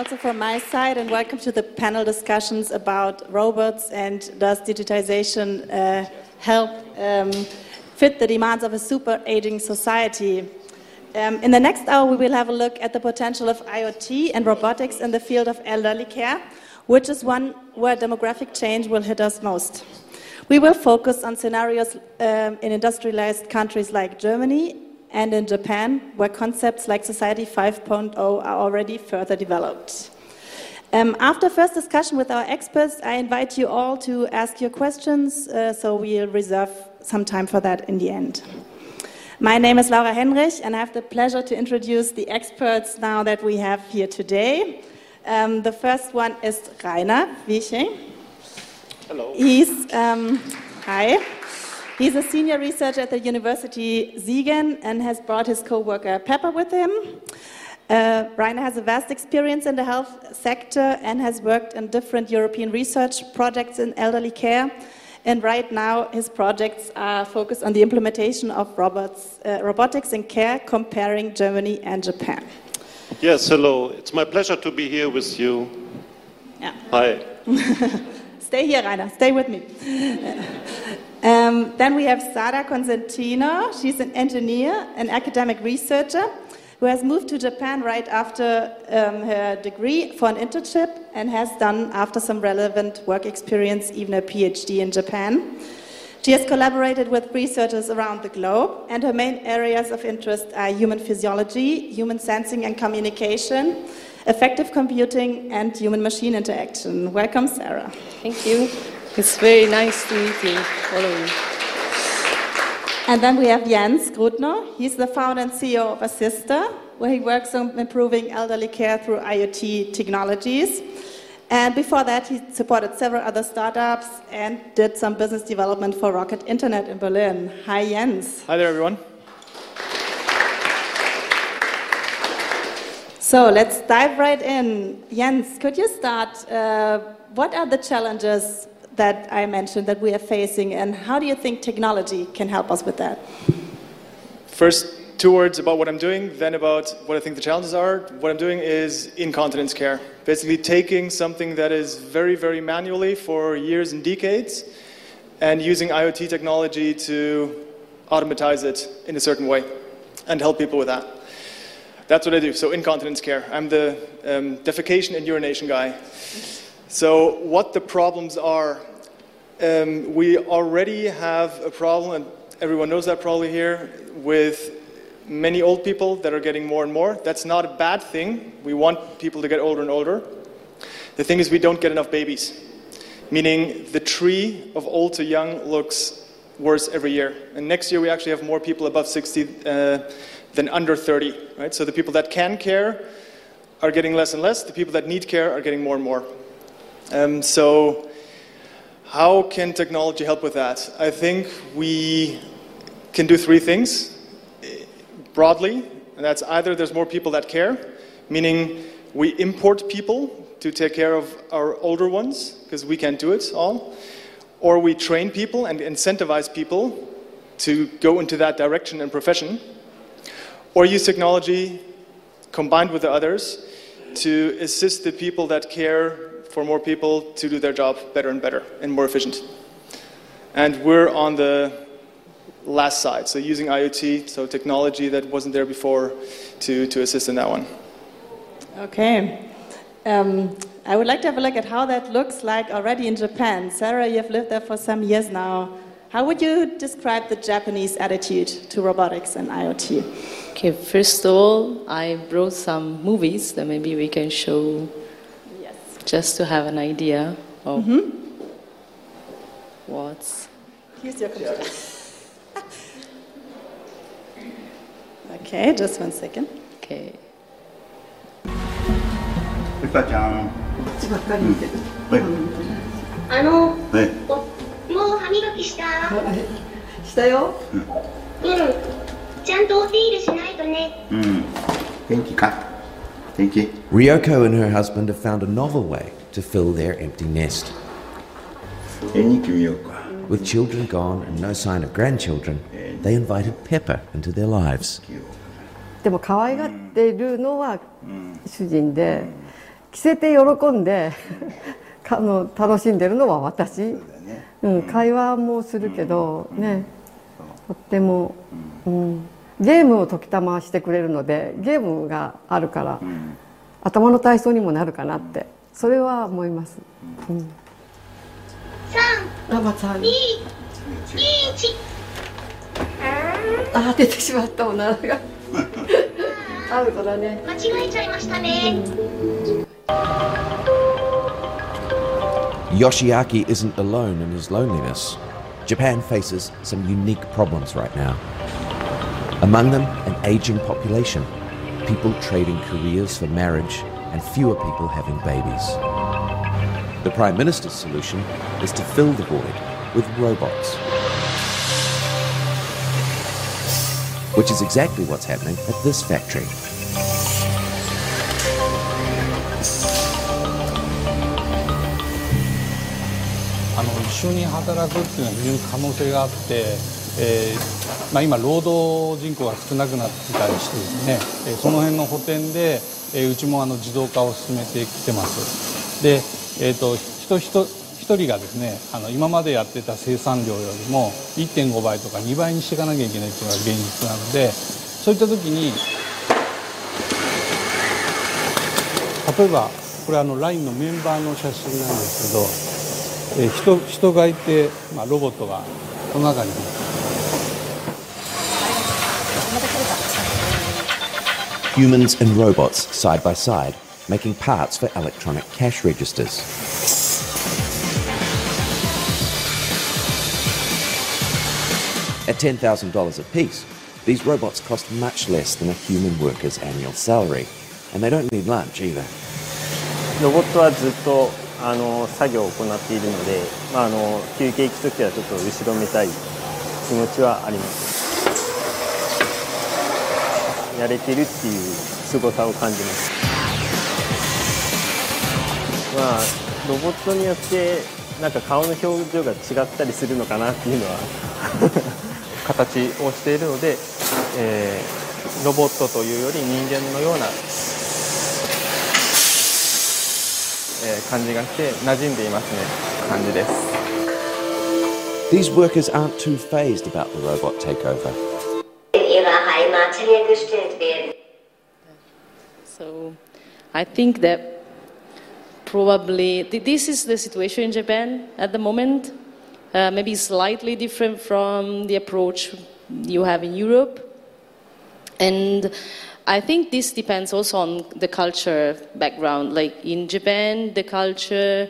also from my side, and welcome to the panel discussions about robots and does digitization uh, help um, fit the demands of a super aging society. Um, in the next hour, we will have a look at the potential of IoT and robotics in the field of elderly care, which is one where demographic change will hit us most. We will focus on scenarios um, in industrialized countries like Germany and in Japan, where concepts like Society 5.0 are already further developed. Um, after first discussion with our experts, I invite you all to ask your questions, uh, so we'll reserve some time for that in the end. My name is Laura Henrich, and I have the pleasure to introduce the experts now that we have here today. Um, the first one is Rainer Wieching. Hello. He's, um, hi. He's a senior researcher at the University Siegen and has brought his co-worker Pepper with him. Uh, Rainer has a vast experience in the health sector and has worked in different European research projects in elderly care. And right now, his projects are focused on the implementation of robots, uh, robotics in care, comparing Germany and Japan. Yes, hello. It's my pleasure to be here with you. Yeah. Hi. Stay here, Rainer. Stay with me. Um, then we have Sarah Cosentino. She's an engineer, an academic researcher who has moved to Japan right after um, her degree for an internship and has done, after some relevant work experience, even a PhD in Japan. She has collaborated with researchers around the globe, and her main areas of interest are human physiology, human sensing and communication, affective computing, and human machine interaction. Welcome, Sarah. Thank you. It's very nice to meet you, all of you. And then we have Jens Grudno. He's the founder and CEO of Assista, where he works on improving elderly care through IoT technologies. And before that, he supported several other startups and did some business development for Rocket Internet in Berlin. Hi, Jens. Hi there, everyone. So let's dive right in. Jens, could you start? Uh, what are the challenges that I mentioned that we are facing, and how do you think technology can help us with that? First, two words about what I'm doing, then about what I think the challenges are. What I'm doing is incontinence care. Basically, taking something that is very, very manually for years and decades and using IoT technology to automatize it in a certain way and help people with that. That's what I do. So, incontinence care. I'm the um, defecation and urination guy. So, what the problems are, um, we already have a problem, and everyone knows that probably here, with many old people that are getting more and more. That's not a bad thing. We want people to get older and older. The thing is, we don't get enough babies, meaning the tree of old to young looks worse every year. And next year, we actually have more people above 60 uh, than under 30, right? So the people that can care are getting less and less. The people that need care are getting more and more. Um, so, how can technology help with that? I think we can do three things eh, broadly, and that's either there's more people that care, meaning we import people to take care of our older ones, because we can't do it all, or we train people and incentivize people to go into that direction and profession, or use technology combined with the others to assist the people that care for more people to do their job better and better and more efficient. And we're on the last side, so using IoT, so technology that wasn't there before, to, to assist in that one. Okay. Um, I would like to have a look at how that looks like already in Japan. Sarah, you've lived there for some years now. How would you describe the Japanese attitude to robotics and IoT? Okay, first of all, I brought some movies that maybe we can show just to have an idea of mm-hmm. what's. Here's your computer. okay, just one second. Okay. ゆかちゃん。口ばっかり見てる。はい。あの、はい。おもう歯磨きした。したよ。うん。ちゃんとお手入れしないとね。うん。元気か Thank you. Ryoko and her husband have found a novel way to fill their empty nest. With children gone and no sign of grandchildren, they invited Pepper into their lives. でも可愛がっているのは主人で、着せて喜んであの楽しんでるのは私う、ん、会話もするけどねとっても、うん、ゲームを時たましてくれるのでゲームがあるから、頭の体操にもなるかなってそれは思います。うん、3、2、1あ出てしまったおならが。アウトだね。間違えちゃいましたね、Yoshiaki isn't alone in his loneliness. Japan faces some unique problems right now. Among them, an aging population, people trading careers for marriage, and fewer people having babies. The Prime Minister's solution is to fill the void with robots. Which is exactly what's happening at this factory. まあ、今労働人口が少なくなってたりしてですね、その辺の補填で、え、うちもあの自動化を進めてきてます。で、えーと、人人一人がですねあの今までやってた生産量よりも1.5倍とか2倍にしていかなきゃいけないっていうのが現実なのでそういった時に例えばこれあの LINE のメンバーの写真なんですけどえー、人人がいて、まあ、ロボットがこの中に Humans and robots side by side, making parts for electronic cash registers. At $10,000 apiece, these robots cost much less than a human worker's annual salary, and they don't need lunch either. ロボットはずっとあの作業を行っているので、まあ、あの休憩行く時はちょっと後ろめたい気持ちはあります やれてるっていう凄さを感じます。まあロボットによってなんか顔の表情が違ったりするのかなっていうのは。形をしているので、えー、ロボットというより人間のような感じがして馴染んでいますね。感じです。These workers aren't too phased about the robot takeover. So, I think that probably this is the situation in Japan at the moment. Uh, maybe slightly different from the approach you have in Europe. And I think this depends also on the culture background. Like in Japan, the culture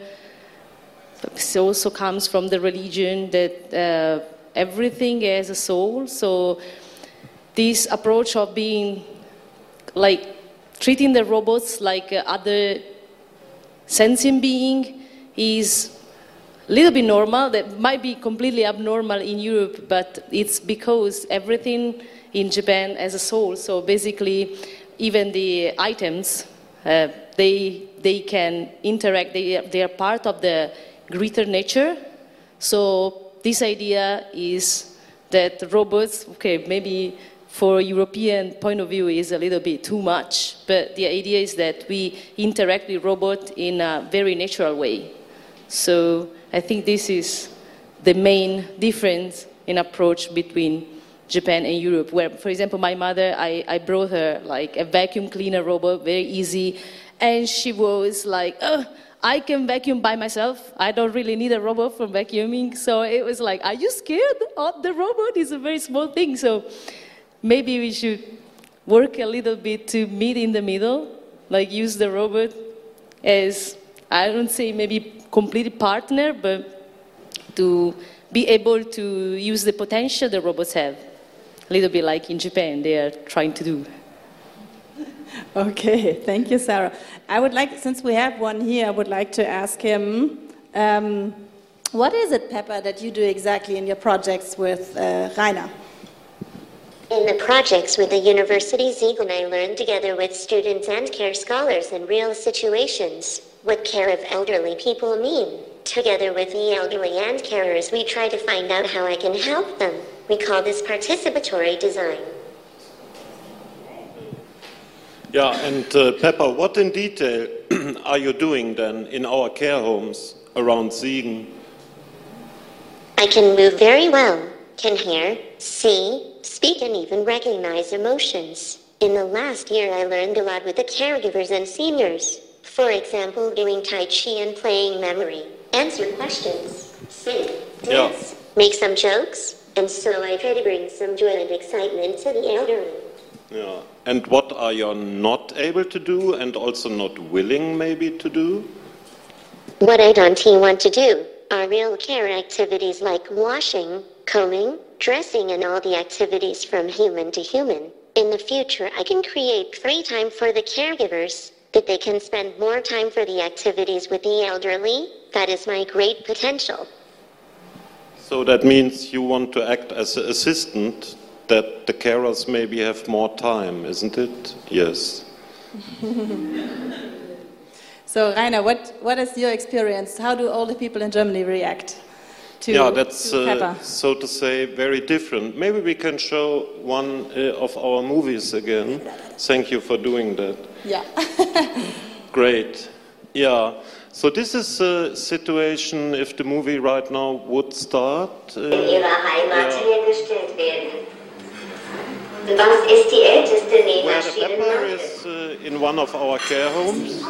also comes from the religion that uh, everything has a soul. So this approach of being like treating the robots like uh, other sentient being is a little bit normal. That might be completely abnormal in Europe, but it's because everything in Japan as a soul. So basically, even the items, uh, they, they can interact, they, they are part of the greater nature. So this idea is that robots, okay, maybe for a European point of view is a little bit too much, but the idea is that we interact with robot in a very natural way. So I think this is the main difference in approach between Japan and Europe, where, for example, my mother, I, I brought her like a vacuum cleaner robot, very easy, and she was like, oh, I can vacuum by myself. I don't really need a robot for vacuuming. So it was like, are you scared of the robot? is a very small thing. So maybe we should work a little bit to meet in the middle, like use the robot as, I don't say maybe complete partner, but to be able to use the potential the robots have a little bit like in Japan, they are trying to do. Okay, thank you, Sarah. I would like, since we have one here, I would like to ask him, um, what is it, Pepper, that you do exactly in your projects with uh, Rainer? In the projects with the University Siegen, I learn together with students and care scholars in real situations what care of elderly people mean. Together with the elderly and carers, we try to find out how I can help them. We call this participatory design. Yeah, and uh, Pepper, what in detail are you doing then in our care homes around Siegen? I can move very well, can hear, see, speak, and even recognize emotions. In the last year, I learned a lot with the caregivers and seniors. For example, doing Tai Chi and playing memory. Answer questions, sing, Yeah. dance, make some jokes, and so I try to bring some joy and excitement to the elderly. Yeah. And what are you not able to do and also not willing maybe to do? What I don't want to do are real care activities like washing, combing, dressing, and all the activities from human to human. In the future, I can create free time for the caregivers that they can spend more time for the activities with the elderly. That is my great potential. So that means you want to act as an assistant that the carers maybe have more time, isn't it? Yes. so, Rainer, what, what is your experience? How do older people in Germany react to, yeah, that's to uh, so to say very different. Maybe we can show one uh, of our movies again. Thank you for doing that. Yeah. Great. Yeah. So this is a situation if the movie right now would start. Uh, In ihrer Heimat hergestellt werden. Was ist die älteste where the pepper is uh, in one of our care homes,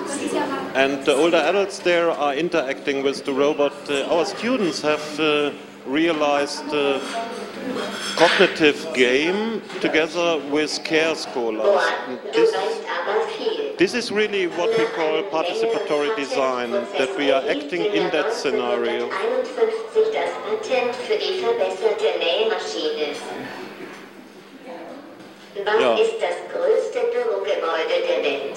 and the older adults there are interacting with the robot. Uh, our students have uh, realized a cognitive game together with care scholars. This, weißt aber viel. this is really what we call participatory design, that we are acting in that scenario. Was Ja. ist das größte Bürogebäude der Welt?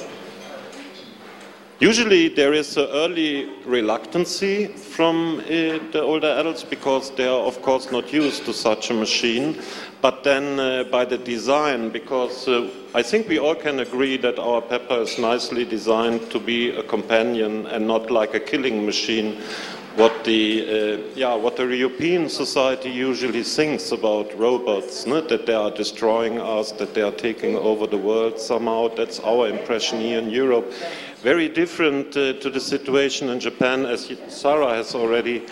Usually there is an early reluctancy from uh, the older adults because they are of course not used to such a machine. But then uh, by the design, because uh, I think we all can agree that our pepper is nicely designed to be a companion and not like a killing machine. What the uh, yeah what the European society usually thinks about robots, no? that they are destroying us, that they are taking over the world somehow. That's our impression here in Europe very different uh, to the situation in Japan, as Sarah has already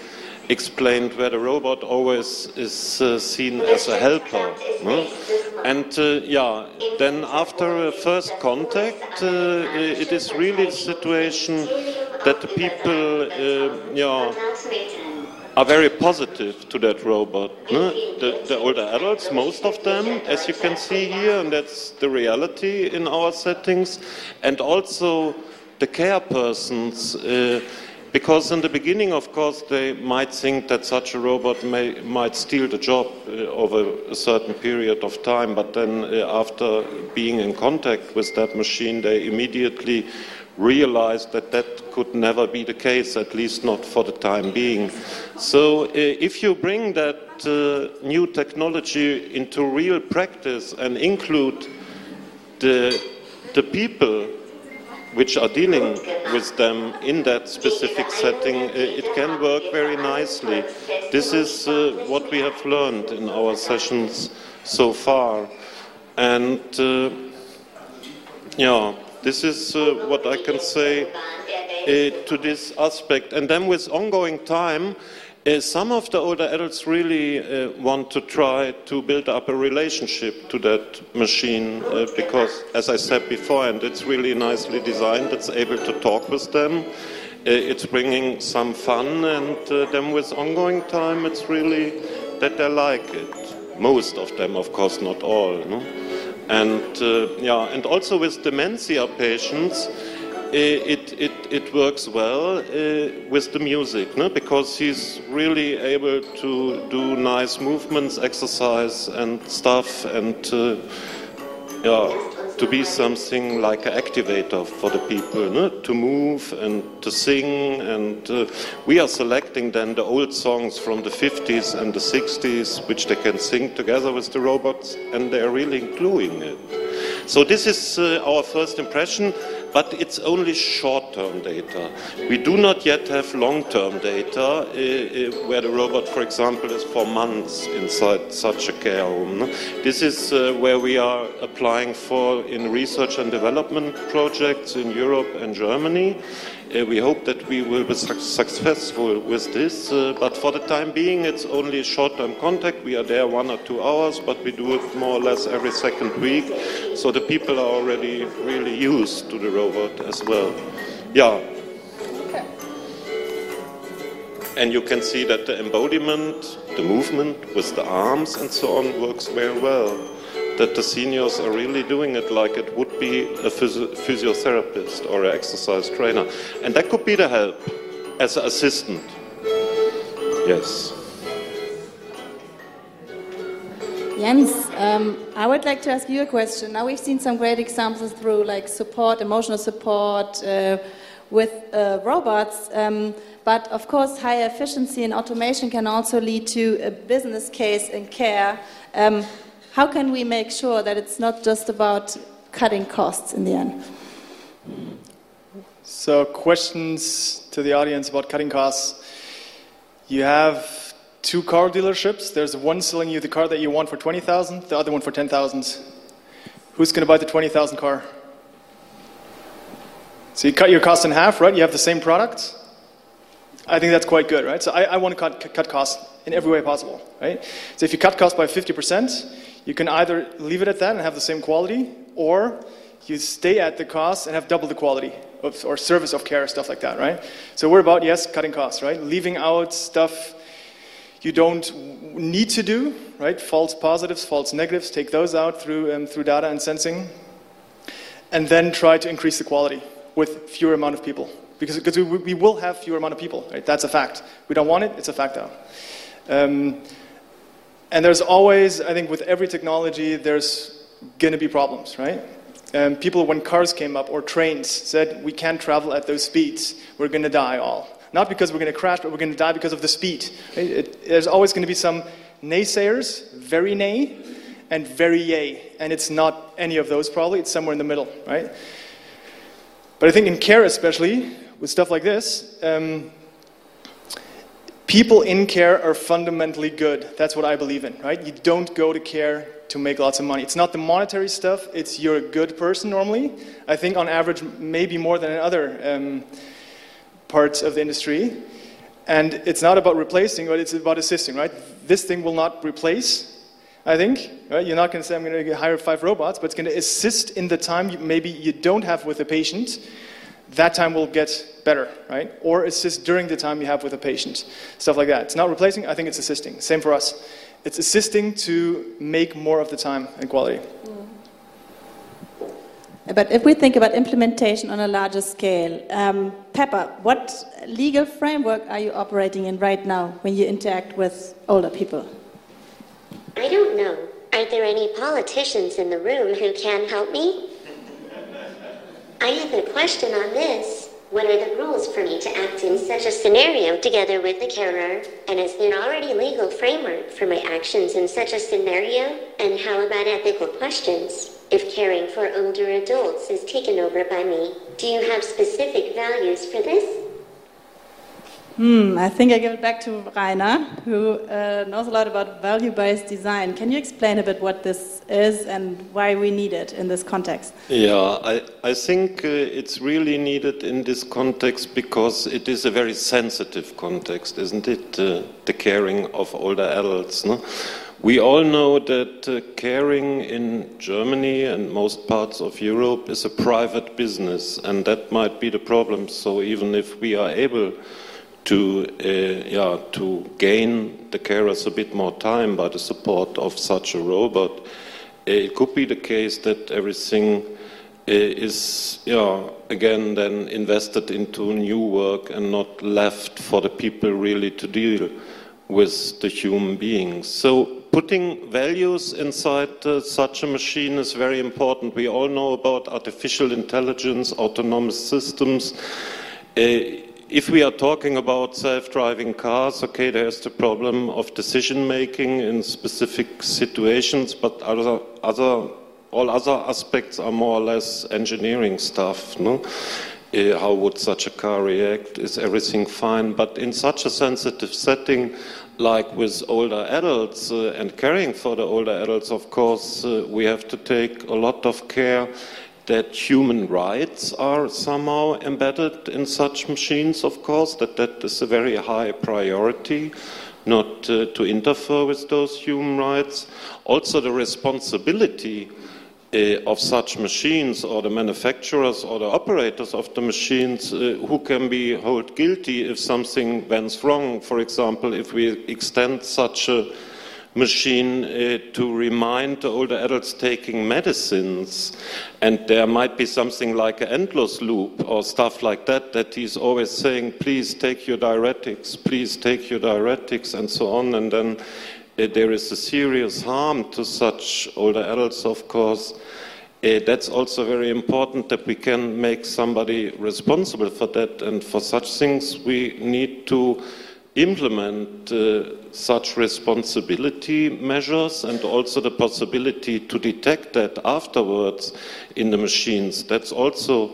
explained, where the robot always is uh, seen as a helper. no? And uh, yeah, then after a first contact, uh, it is really the situation that the people, uh, yeah, are very positive to that robot. no? The, the older adults, most of them, as you can see here, and that's the reality in our settings, and also the care persons. Uh, because in the beginning, of course, they might think that such a robot may, might steal the job uh, over a certain period of time, but then uh, after being in contact with that machine, they immediately realized that that could never be the case, at least not for the time being. So, uh, if you bring that uh, new technology into real practice and include the, the people which are dealing with them in that specific setting, uh, it can work very nicely. This is uh, what we have learned in our sessions so far. And uh, yeah, this is uh, what I can say uh, to this aspect. And then with ongoing time, uh, some of the older adults really uh, want to try to build up a relationship to that machine uh, because, as I said before, and it's really nicely designed, it's able to talk with them. Uh, it's bringing some fun, and uh, then with ongoing time, it's really that they like it. Most of them, of course, not all. No? And uh, yeah, and also with dementia patients, it, it, it works well uh, with the music, no? because he's really able to do nice movements, exercise, and stuff, and uh, yeah, to be something like an activator for the people, no? to move and to sing. And uh, we are selecting then the old songs from the 50s and the 60s, which they can sing together with the robots, and they are really including it. So this is uh, our first impression. but it's only short-term data. We do not yet have long-term data uh, uh, where the robot, for example, is for months inside such a care home. This is uh, where we are applying for in research and development projects in Europe and Germany. Uh, we hope that we will be su- successful with this, uh, but for the time being, it's only short-term contact. We are there one or two hours, but we do it more or less every second week, so the people are already really used to the robot as well. Yeah. And you can see that the embodiment, the movement with the arms and so on works very well. That the seniors are really doing it like it would be a physio- physiotherapist or an exercise trainer. And that could be the help as an assistant. Yes. Jens, um, I would like to ask you a question. Now we've seen some great examples through like support, emotional support uh, with uh, robots, um, but of course higher efficiency and automation can also lead to a business case in care. Um, how can we make sure that it's not just about cutting costs in the end? So, questions to the audience about cutting costs. You have two car dealerships. There's one selling you the car that you want for 20,000, the other one for 10,000. Who's going to buy the 20,000 car? So you cut your cost in half, right? You have the same product. I think that's quite good, right? So I, I want to cut, cut costs in every way possible, right? So if you cut costs by 50%, you can either leave it at that and have the same quality, or you stay at the cost and have double the quality of, or service of care, stuff like that, right? So we're about, yes, cutting costs, right? Leaving out stuff you don't need to do, right? False positives, false negatives, take those out through, um, through data and sensing. And then try to increase the quality with fewer amount of people. Because, because we, we will have fewer amount of people, right? That's a fact. We don't want it, it's a fact though. Um, and there's always, I think with every technology, there's gonna be problems, right? Um, people, when cars came up or trains, said we can't travel at those speeds, we're gonna die all. Not because we're gonna crash, but we're gonna die because of the speed. It, there's always gonna be some naysayers, very nay, and very yay. And it's not any of those probably, it's somewhere in the middle, right? But I think in care, especially with stuff like this, um, people in care are fundamentally good. That's what I believe in, right? You don't go to care to make lots of money. It's not the monetary stuff, it's you're a good person normally. I think on average, maybe more than in other um, parts of the industry. And it's not about replacing, but it's about assisting, right? This thing will not replace, I think. Right? You're not going to say, I'm going to hire five robots, but it's going to assist in the time you, maybe you don't have with a patient. That time will get better, right? Or assist during the time you have with a patient. Stuff like that. It's not replacing, I think it's assisting. Same for us. It's assisting to make more of the time and quality. But if we think about implementation on a larger scale, um, Pepper, what legal framework are you operating in right now when you interact with older people? I don't know. Are there any politicians in the room who can help me? I have a question on this. What are the rules for me to act in such a scenario together with the carer? And is there already legal framework for my actions in such a scenario? And how about ethical questions? If caring for older adults is taken over by me, do you have specific values for this? Hmm, I think I give it back to Rainer, who uh, knows a lot about value-based design. Can you explain a bit what this is and why we need it in this context? Yeah, I, I think uh, it's really needed in this context because it is a very sensitive context, isn't it? Uh, the caring of older adults. No? We all know that uh, caring in Germany and most parts of Europe is a private business, and that might be the problem. So even if we are able to, uh, yeah, to gain the carers a bit more time by the support of such a robot, uh, it could be the case that everything uh, is, yeah, again then invested into new work and not left for the people really to deal with the human beings. So putting values inside uh, such a machine is very important. We all know about artificial intelligence, autonomous systems. Uh, if we are talking about self-driving cars, okay, there's the problem of decision making in specific situations, but other, other all other aspects are more or less engineering stuff. No? Uh, how would such a car react? Is everything fine? But in such a sensitive setting, like with older adults uh, and caring for the older adults, of course, uh, we have to take a lot of care that human rights are somehow embedded in such machines, of course, that that is a very high priority, not uh, to interfere with those human rights. Also, the responsibility uh, of such machines or the manufacturers or the operators of the machines uh, who can be held guilty if something went wrong. For example, if we extend such a machine uh, to remind the older adults taking medicines. And there might be something like an endless loop or stuff like that that he's always saying please take your diuretics please take your diuretics and so on. And then uh, there is a serious harm to such older adults of course. Uh, that's also very important that we can make somebody responsible for that. And for such things we need to implement uh, such responsibility measures and also the possibility to detect that afterwards in the machines. That's also uh,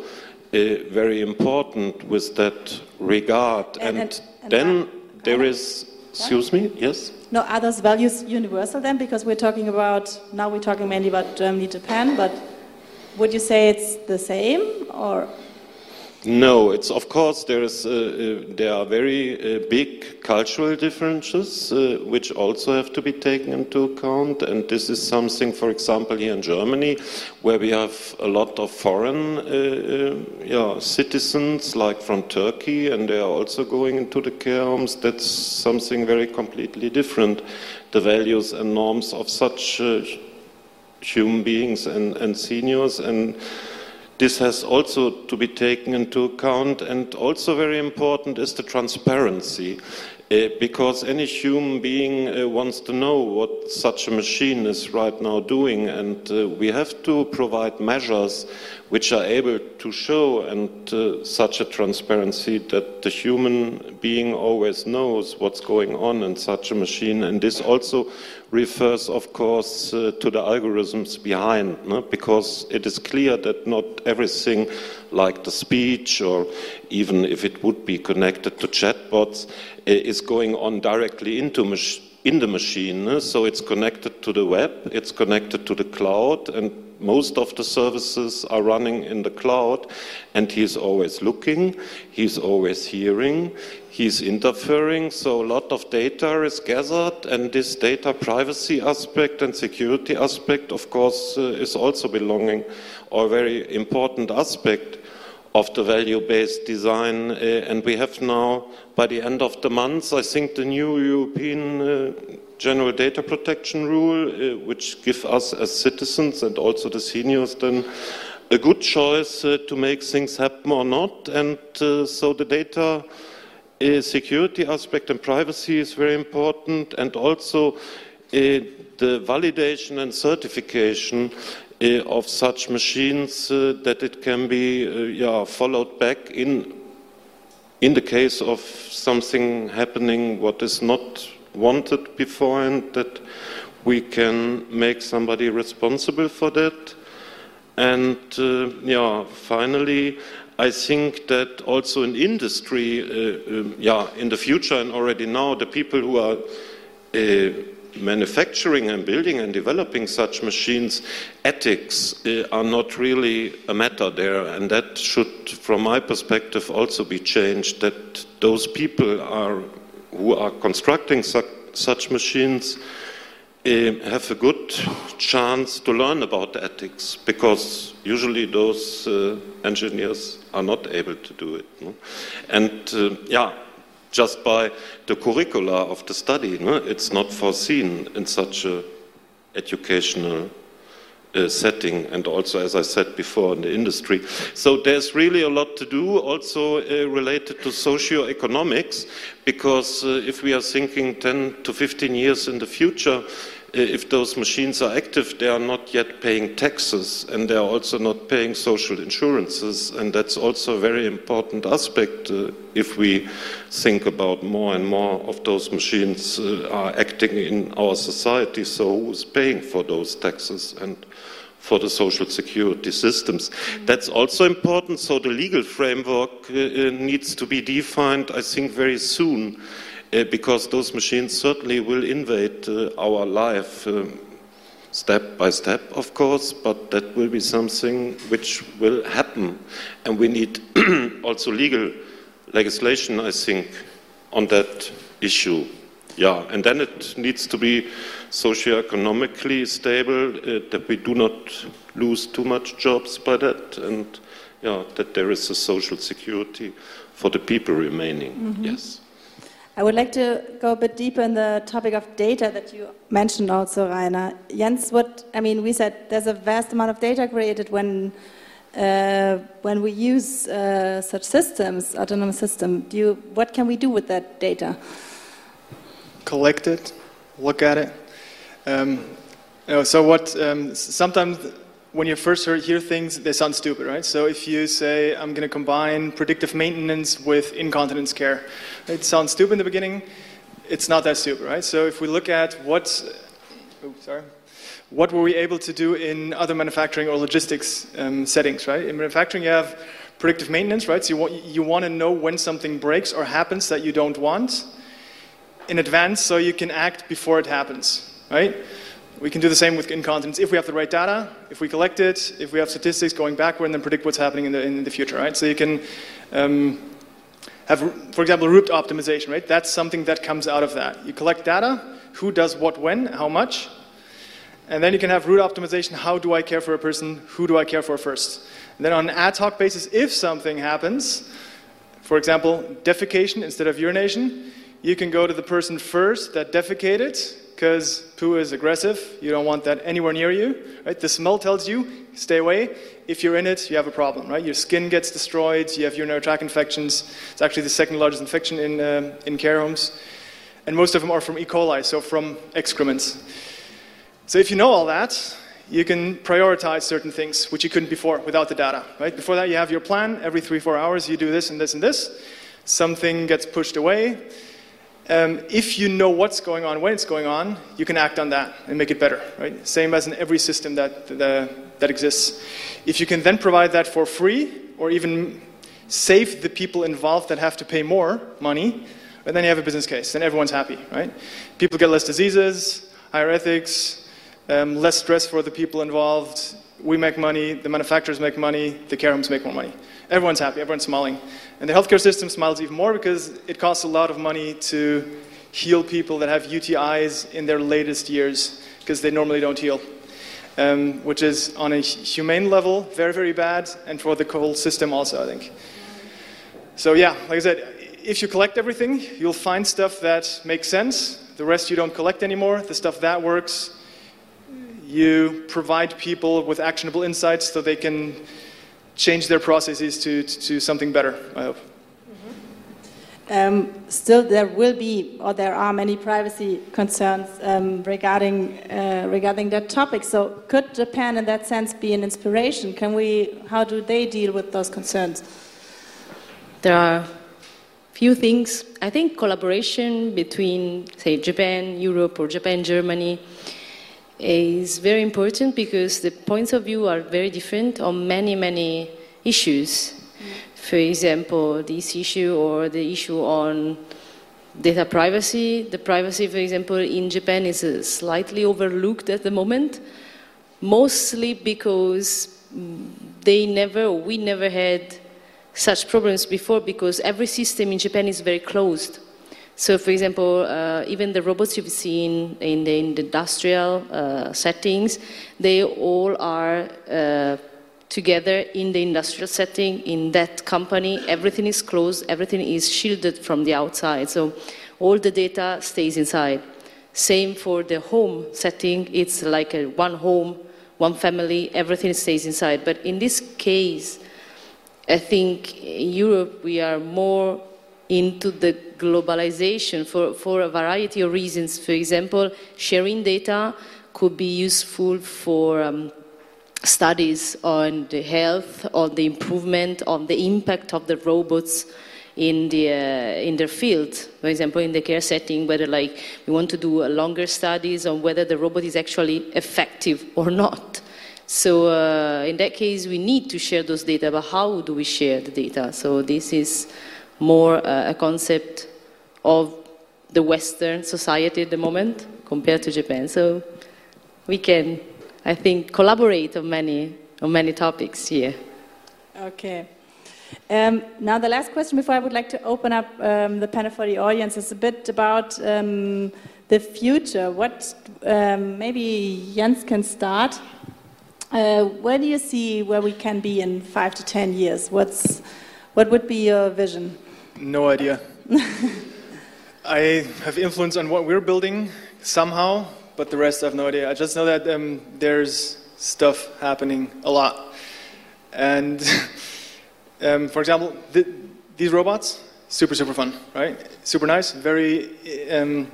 very important with that regard. And, and, and, and then there is, excuse me, yes? No, are those values universal then? Because we're talking about, now we're talking mainly about Germany, Japan, but would you say it's the same or? No, it's of course there is uh, uh, there are very uh, big cultural differences uh, which also have to be taken into account, and this is something, for example, here in Germany, where we have a lot of foreign uh, yeah, citizens, like from Turkey, and they are also going into the care homes. That's something very completely different. The values and norms of such human beings and, and seniors and this has also to be taken into account, and also very important is the transparency. Uh, because any human being uh, wants to know what such a machine is right now doing, and uh, we have to provide measures which are able to show and such a transparency that the human being always knows what's going on in such a machine. And this also refers, of course, uh, to the algorithms behind, no? because it is clear that not everything, like the speech, or even if it would be connected to chatbots, is going on directly into mach- in the machine. So it's connected to the web, it's connected to the cloud, and most of the services are running in the cloud, and he's always looking, he's always hearing, he's interfering. So a lot of data is gathered, and this data privacy aspect and security aspect, of course, uh, is also belonging or a very important aspect of the value-based design. Uh, and we have now, by the end of the month, I think the new European uh, general data protection rule, uh, which give us as citizens and also the seniors then a good choice uh, to make things happen or not. And uh, so the data security aspect and privacy is very important, and also uh, the validation and certification uh, of such machines that it can be yeah, followed back in in the case of something happening what is not wanted beforehand, that we can make somebody responsible for that. And uh, yeah, finally, I think that also in industry, uh, um, yeah, in the future and already now, the people who are uh, manufacturing and building and developing such machines, ethics uh, are not really a matter there, and that should, from my perspective, also be changed. That those people are who are constructing such, such machines have a good chance to learn about ethics because usually those uh, engineers are not able to do it. No? And uh, yeah, just by the curricula of the study, no? it's not foreseen in such a educational uh, setting and also, as I said before, in the industry. So there's really a lot to do also uh, related to socio-economics because uh, if we are thinking 10 to 15 years in the future, if those machines are active, they are not yet paying taxes and they are also not paying social insurances. And that's also a very important aspect uh, if we think about more and more of those machines uh, are acting in our society. So who's paying for those taxes? And for the social security systems. That's also important. So the legal framework uh, uh, needs to be defined, I think, very soon, uh, because those machines certainly will invade uh, our life. Uh, step by step, of course, but that will be something which will happen. And we need also legal legislation, I think, on that issue. Yeah, and then it needs to be socio-economically stable, uh, that we do not lose too much jobs by that, and yeah, that there is a social security for the people remaining. Mhm. Yes. I would like to go a bit deeper in the topic of data that you mentioned also, Rainer. Jens, what I mean, we said there's a vast amount of data created when uh, when we use uh, such systems, autonomous system. Do you, what can we do with that data? collect it, look at it. Um, you know, so what? Um, sometimes when you first hear, things, they sound stupid, right? So if you say I'm going to combine predictive maintenance with incontinence care, it sounds stupid in the beginning. It's not that stupid, right? So if we look at what, oh, sorry, what were we able to do in other manufacturing or logistics um, settings, right? In manufacturing, you have predictive maintenance, right? So you, you want to know when something breaks or happens that you don't want in advance so you can act before it happens, right? We can do the same with incontinence if we have the right data, if we collect it, if we have statistics going backward, and then predict what's happening in the, in the future, right? So you can um, have, for example, route optimization, right? That's something that comes out of that. You collect data, who does what when, how much, and then you can have route optimization. How do I care for a person? Who do I care for first? And then on an ad hoc basis, if something happens, for example, defecation instead of urination, you can go to the person first that defecated because poo is aggressive. You don't want that anywhere near you. Right? The smell tells you stay away. If you're in it, you have a problem. Right? Your skin gets destroyed. You have urinary tract infections. It's actually the second largest infection in um, in care homes, and most of them are from E. coli, so from excrements. So if you know all that, you can prioritize certain things which you couldn't before without the data. Right? Before that, you have your plan. Every three, four hours, you do this and this and this. Something gets pushed away. Um, if you know what's going on, when it's going on, you can act on that and make it better. Right? Same as in every system that, that, that exists. If you can then provide that for free, or even save the people involved that have to pay more money, and then you have a business case. Then everyone's happy, right? People get less diseases, higher ethics, um, less stress for the people involved. We make money, the manufacturers make money, the care homes make more money. Everyone's happy, everyone's smiling. And the healthcare system smiles even more because it costs a lot of money to heal people that have UTIs in their latest years because they normally don't heal. Um, which is on a humane level very, very bad, and for the whole system also, I think. So, yeah, like I said, if you collect everything, you'll find stuff that makes sense. The rest you don't collect anymore. The stuff that works, you provide people with actionable insights so they can change their processes to, to something better, I hope. Um, still, there will be, or there are many privacy concerns um, regarding uh, regarding that topic. So, could Japan, in that sense, be an inspiration? Can we? How do they deal with those concerns? There are few things. I think collaboration between, say, Japan, Europe, or Japan, Germany is very important because the points of view are very different on many, many issues. For example, this issue or the issue on data privacy. The privacy, for example, in Japan is uh, slightly overlooked at the moment, mostly because mm, they never, we never had such problems before because every system in Japan is very closed. So, for example, uh, even the robots you've seen in the, in the industrial uh, settings, they all are uh, together in the industrial setting, in that company. Everything is closed, everything is shielded from the outside. So, all the data stays inside. Same for the home setting, it's like a one home, one family, everything stays inside. But in this case, I think in Europe we are more into the globalization for, for a variety of reasons. For example, sharing data could be useful for um, studies on the health, on the improvement, on the impact of the robots in the uh, in their field. For example, in the care setting, whether like we want to do longer studies on whether the robot is actually effective or not. So uh, in that case, we need to share those data, but how do we share the data? So this is more uh, a concept of the Western society at the moment compared to Japan. So we can, I think, collaborate on many, on many topics here. Okay. Um, now, the last question before I would like to open up um, the panel for the audience is a bit about um, the future. What um, maybe Jens can start. Uh, where do you see where we can be in five to ten years? What's what would be your vision? No idea. I have influence on what we're building somehow, but the rest I have no idea. I just know that um, there's stuff happening a lot. And um, for example, th- these robots, super, super fun, right? Super nice, very um,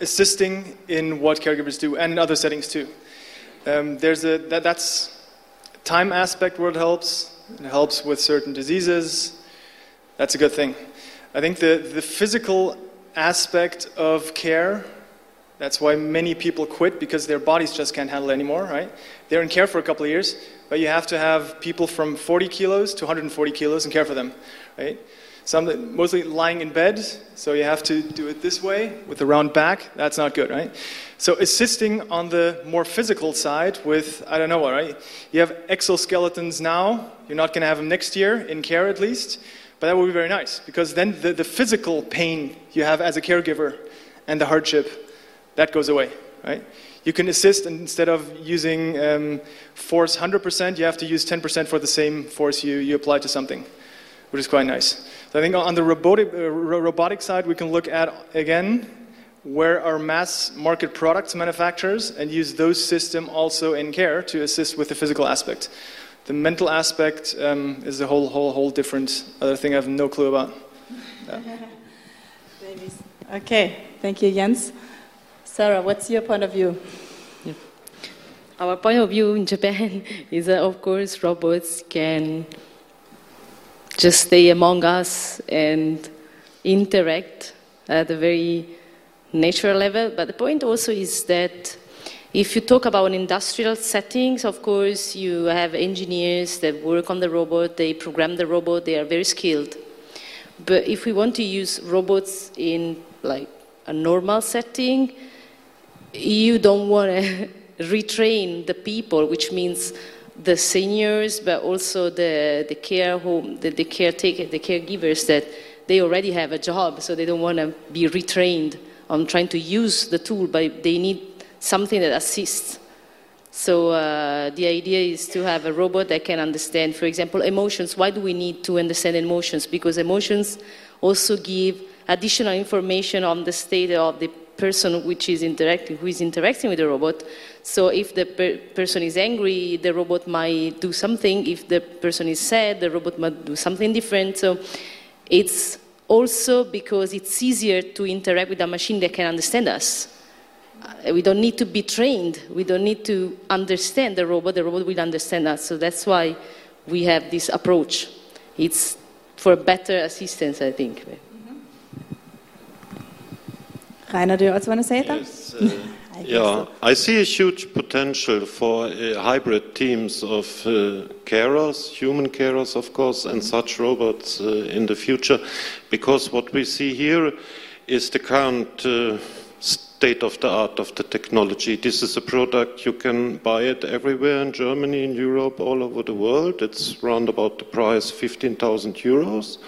assisting in what caregivers do and in other settings too. Um, there's a, that, that's time aspect where it helps. It helps with certain diseases. That's a good thing. I think the, the physical aspect of care, that's why many people quit because their bodies just can't handle anymore, right? They're in care for a couple of years, but you have to have people from 40 kilos to 140 kilos and care for them, right? Some mostly lying in bed, so you have to do it this way with a round back. That's not good, right? So assisting on the more physical side with I don't know what, right? You have exoskeletons now. You're not going to have them next year in care at least, but that would be very nice because then the, the physical pain you have as a caregiver and the hardship that goes away, right? You can assist and instead of using um, force 100%, you have to use 10% for the same force you, you apply to something, which is quite nice. So I think on the robotic, uh, robotic side, we can look at, again, where are mass market products manufacturers and use those systems also in care to assist with the physical aspect. The mental aspect um, is a whole, whole, whole different other thing I have no clue about. Yeah. okay, thank you, Jens. Sarah, what's your point of view? Yeah. Our point of view in Japan is that, of course, robots can just stay among us and interact at a very natural level. But the point also is that if you talk about industrial settings, of course, you have engineers that work on the robot, they program the robot, they are very skilled. But if we want to use robots in like a normal setting, you don't want to retrain the people, which means the seniors, but also the, the care home, the, the caretaker, the caregivers that they already have a job, so they don't want to be retrained on trying to use the tool, but they need something that assists. So uh, the idea is to have a robot that can understand, for example, emotions. Why do we need to understand emotions? Because emotions also give additional information on the state of the person which is interacting, who is interacting with the robot. So if the per person is angry, the robot might do something. If the person is sad, the robot might do something different. So it's also because it's easier to interact with a machine that can understand us. Uh, we don't need to be trained. We don't need to understand the robot. The robot will understand us. So that's why we have this approach. It's for better assistance, I think. Rainer, do you also want to say that? Yes, uh, yeah, I see a huge potential for uh, hybrid teams of uh, carers, human carers, of course, and such robots uh, in the future, because what we see here is the current uh, state of the art of the technology. This is a product you can buy it everywhere in Germany, in Europe, all over the world. It's around about the price 15,000 euros.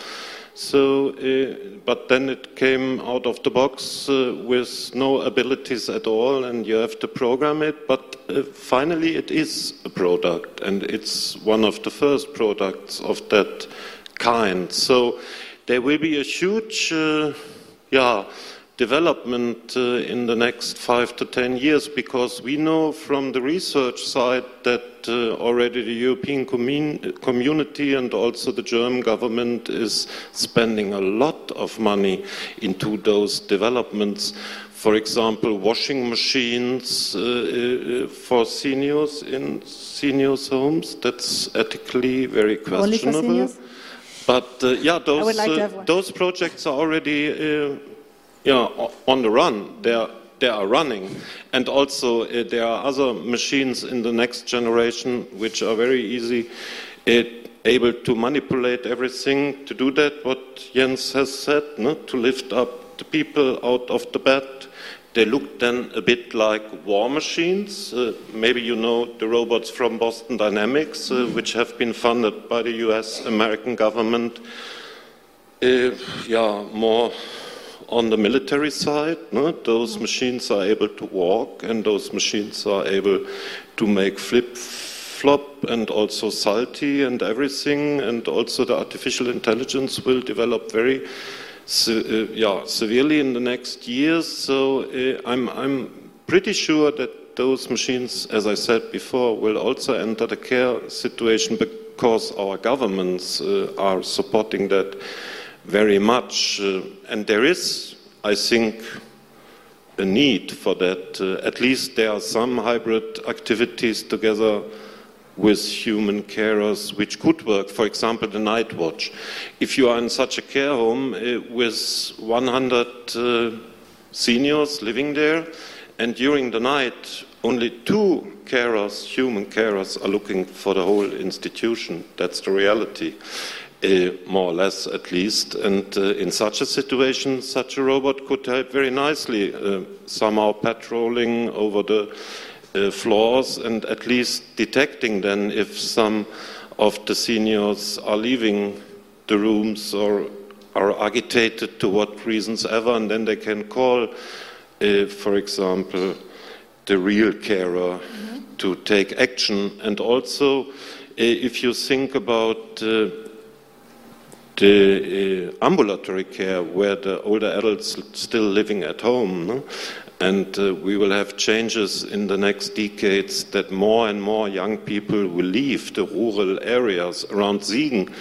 So, uh, but then it came out of the box uh, with no abilities at all, and you have to program it. But uh, finally, it is a product, and it's one of the first products of that kind. So, there will be a huge, yeah development uh, in the next five to ten years because we know from the research side that uh, already the European community and also the German government is spending a lot of money into those developments. For example, washing machines uh, uh for seniors in seniors' homes. That's ethically very questionable. But uh, yeah, those, like uh, those projects are already yeah, on the run. They're they are running. And also, uh, there are other machines in the next generation which are very easy, uh, able to manipulate everything. To do that, what Jens has said, no? to lift up the people out of the bed. They look then a bit like war machines. Uh, maybe you know the robots from Boston Dynamics, uh, which have been funded by the US American government. Uh, yeah, more on the military side, no? those machines are able to walk and those machines are able to make flip flop and also salty and everything, and also the artificial intelligence will develop very uh, yeah, severely in the next years. So uh, I'm, I'm pretty sure that those machines, as I said before, will also enter the care situation because our governments uh, are supporting that very much. Uh, and there is, I think, a need for that. Uh, at least there are some hybrid activities together with human carers which could work. For example, the night watch. If you are in such a care home uh, with 100 uh, seniors living there, and during the night only two carers, human carers, are looking for the whole institution, that's the reality. Uh, more or less at least. And uh, in such a situation, such a robot could help very nicely, uh, somehow patrolling over the uh, floors and at least detecting then if some of the seniors are leaving the rooms or are agitated to what reasons ever, and then they can call, uh, for example, the real carer mm-hmm. to take action. And also, if you think about the uh, ambulatory care where the older adults still living at home. No? And uh, we will have changes in the next decades that more and more young people will leave the rural areas around Siegen.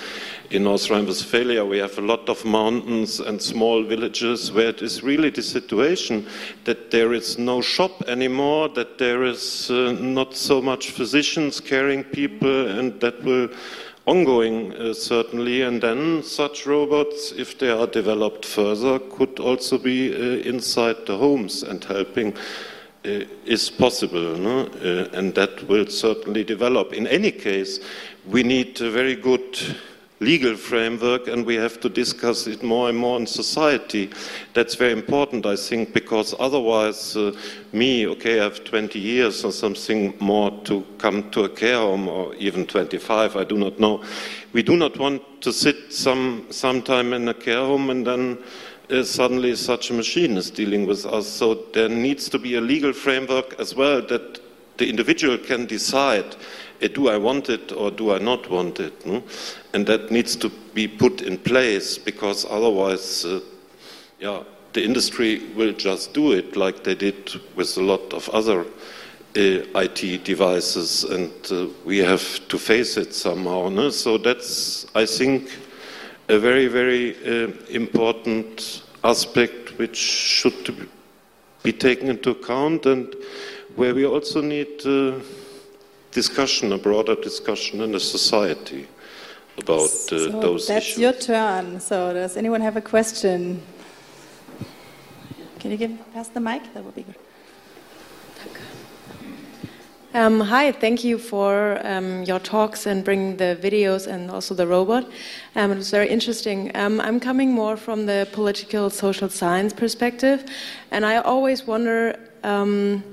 In North Rhine-Westphalia, we have a lot of mountains and small villages where it is really the situation that there is no shop anymore, that there is uh, not so much physicians caring people, and that will ongoing, uh, certainly, and then such robots, if they are developed further, could also be uh, inside the homes and helping. Uh, is possible, no? Uh, and that will certainly develop. In any case, we need a very good legal framework and we have to discuss it more and more in society. That's very important, I think, because otherwise, uh, me, okay, I have 20 years or something more to come to a care home, or even 25, I do not know. We do not want to sit some sometime in a care home and then uh, suddenly such a machine is dealing with us. So there needs to be a legal framework as well that the individual can decide do I want it or do I not want it? No? And that needs to be put in place because otherwise, uh, yeah, the industry will just do it like they did with a lot of other uh, IT devices, and uh, we have to face it somehow. No? So that's, I think, a very, very uh, important aspect which should be taken into account and where we also need uh, discussion, a broader discussion in the society about uh, so those that's issues. your turn. So does anyone have a question? Can you give pass the mic? That would be good. Um, hi, thank you for um, your talks and bringing the videos and also the robot. Um, it was very interesting. Um, I'm coming more from the political social science perspective, and I always wonder um,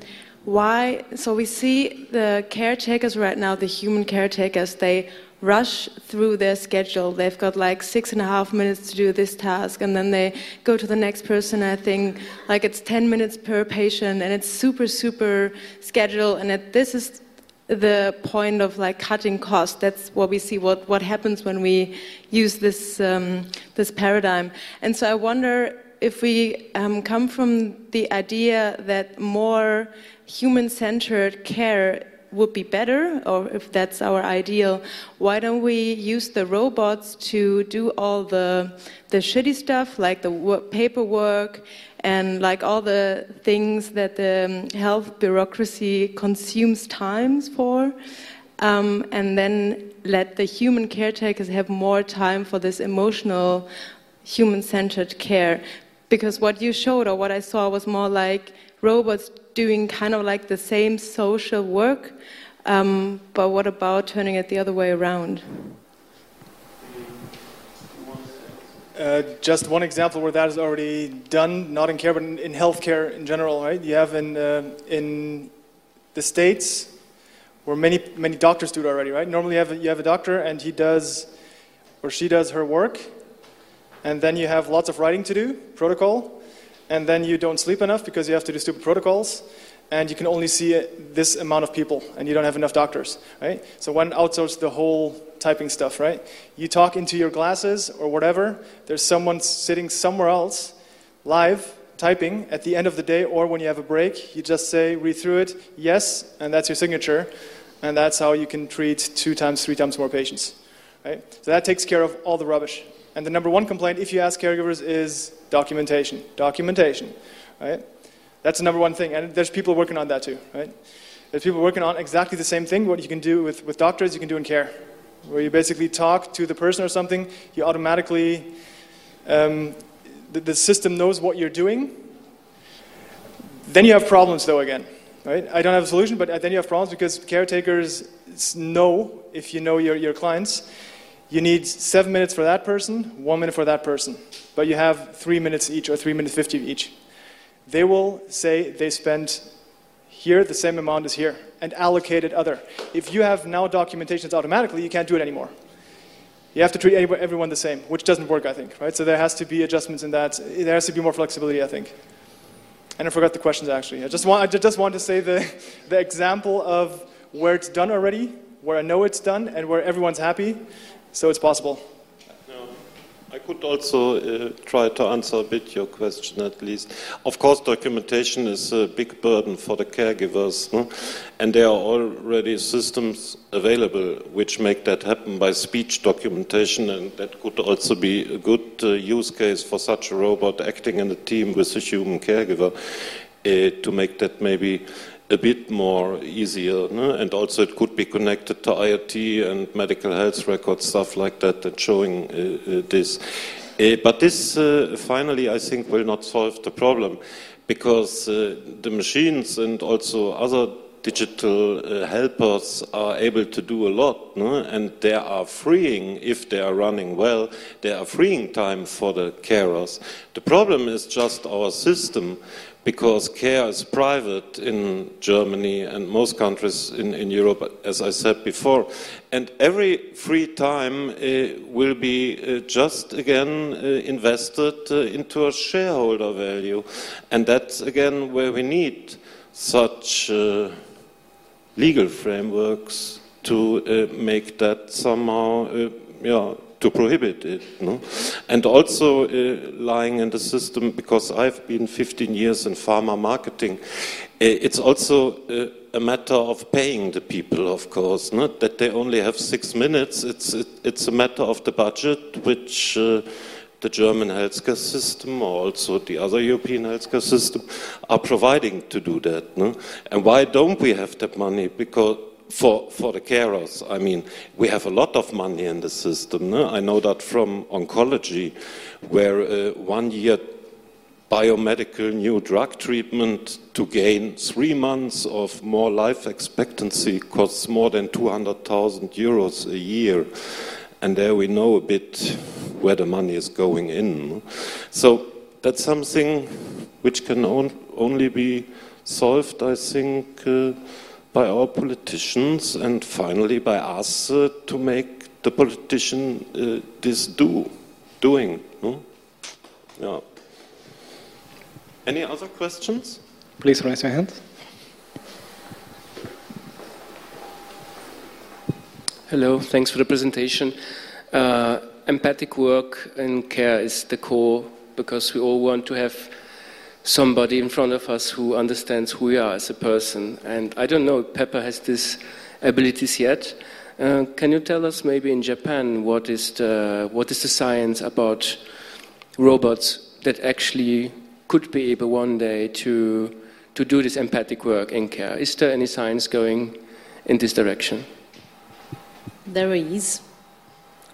why. So we see the caretakers right now, the human caretakers, they rush through their schedule. They've got like six and a half minutes to do this task, and then they go to the next person. I think like it's 10 minutes per patient, and it's super, super scheduled. And it, this is the point of like cutting costs. That's what we see. What what happens when we use this um, this paradigm? And so I wonder if we um, come from the idea that more human-centered care would be better, or if that's our ideal, why don't we use the robots to do all the the shitty stuff, like the work, paperwork and like all the things that the um, health bureaucracy consumes times for, um, and then let the human caretakers have more time for this emotional, human-centered care. Because what you showed or what I saw was more like robots doing kind of like the same social work, um, but what about turning it the other way around? Uh, just one example where that is already done, not in care, but in, in healthcare in general, right? You have in, uh, in the States, where many, many doctors do it already, right? Normally you have, a, you have a doctor and he does, or she does her work, and then you have lots of writing to do, protocol, and then you don't sleep enough because you have to do stupid protocols, and you can only see uh, this amount of people, and you don't have enough doctors, right? So one outsource the whole typing stuff, right? You talk into your glasses or whatever, there's someone sitting somewhere else, live, typing at the end of the day, or when you have a break, you just say, read through it, yes, and that's your signature, and that's how you can treat two times, three times more patients, right? So that takes care of all the rubbish. And the number one complaint, if you ask caregivers, is documentation. Documentation, right? That's the number one thing. And there's people working on that too, right? There's people working on exactly the same thing. What you can do with, with doctors, you can do in care. Where you basically talk to the person or something, you automatically, um, the, the system knows what you're doing. Then you have problems though again, right? I don't have a solution, but then you have problems because caretakers know, if you know your, your clients, you need seven minutes for that person, one minute for that person. But you have three minutes each or three minutes 50 each. They will say they spend here the same amount as here and allocated other. If you have now documentations automatically, you can't do it anymore. You have to treat everyone the same, which doesn't work, I think, right? So there has to be adjustments in that. There has to be more flexibility, I think. And I forgot the questions actually. I just want, I just want to say the, the example of where it's done already, where I know it's done, and where everyone's happy, so it's possible. I could also uh, try to answer a bit your question at least. Of course, documentation is a big burden for the caregivers, and there are already systems available which make that happen by speech documentation, and that could also be a good uh, use case for such a robot acting in a team with a human caregiver uh, to make that maybe a bit more easier. No? And also it could be connected to IoT and medical health records, stuff like that, and showing uh, uh, this. Uh, but this, finally, I think, will not solve the problem because the machines and also other digital uh, helpers are able to do a lot, no? and they are freeing, if they are running well, they are freeing time for the carers. The problem is just our system because care is private in Germany and most countries in, in Europe, as I said before. And every free time uh, will be uh, just again uh, invested into a shareholder value. And that's again where we need such legal frameworks to make that somehow yeah, to prohibit it. No? And also uh, lying in the system, because I've been 15 years in pharma marketing, uh, it's also uh, a matter of paying the people, of course, not that they only have six minutes. It's, it, it's a matter of the budget, which uh, the German healthcare system or also the other European healthcare system are providing to do that. No? And why don't we have that money? Because for, for the carers. I mean, we have a lot of money in the system. No? I know that from oncology, where uh, one year biomedical new drug treatment to gain three months of more life expectancy costs more than 200,000 euros a year. And there we know a bit where the money is going in. So that's something which can on, only be solved, I think. Uh, by our politicians and finally by us uh, to make the politician uh, this do, doing. No? Yeah. Any other questions? Please raise your hand. Hello, thanks for the presentation. Uh, empathic work and care is the core because we all want to have somebody in front of us who understands who we are as a person. And I don't know if Pepper has these abilities yet. Uh, can you tell us maybe in Japan what is the what is the science about robots that actually could be able one day to to do this empathic work in care? Is there any science going in this direction? There is.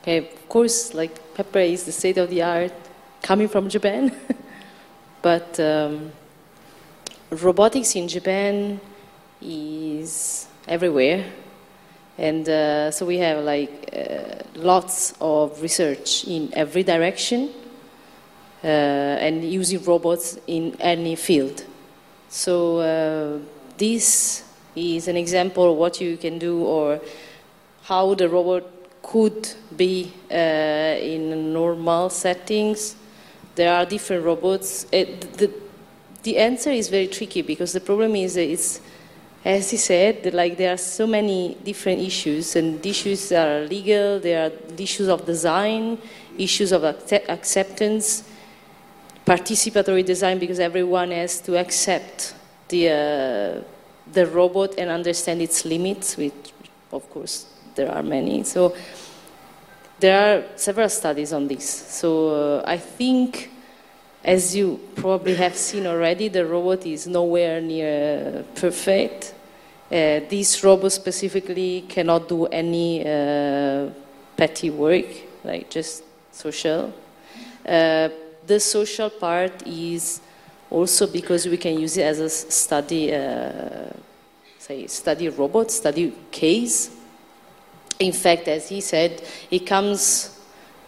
Okay, of course, like Pepper is the state of the art coming from Japan. But um, robotics in Japan is everywhere. And uh, so we have like uh, lots of research in every direction uh, and using robots in any field. So uh, this is an example of what you can do or how the robot could be uh, in normal settings. There are different robots. It, the, the answer is very tricky because the problem is it's as he said, like there are so many different issues, and issues are legal, there are issues of design, issues of acceptance, participatory design, because everyone has to accept the, uh, the robot and understand its limits, which, of course, there are many. So there are several studies on this. So uh, I think as you probably have seen already, the robot is nowhere near perfect. Uh, this robot specifically cannot do any uh, petty work, like just social. Uh, the social part is also because we can use it as a study, uh, say, study robot, study case. In fact, as he said, it comes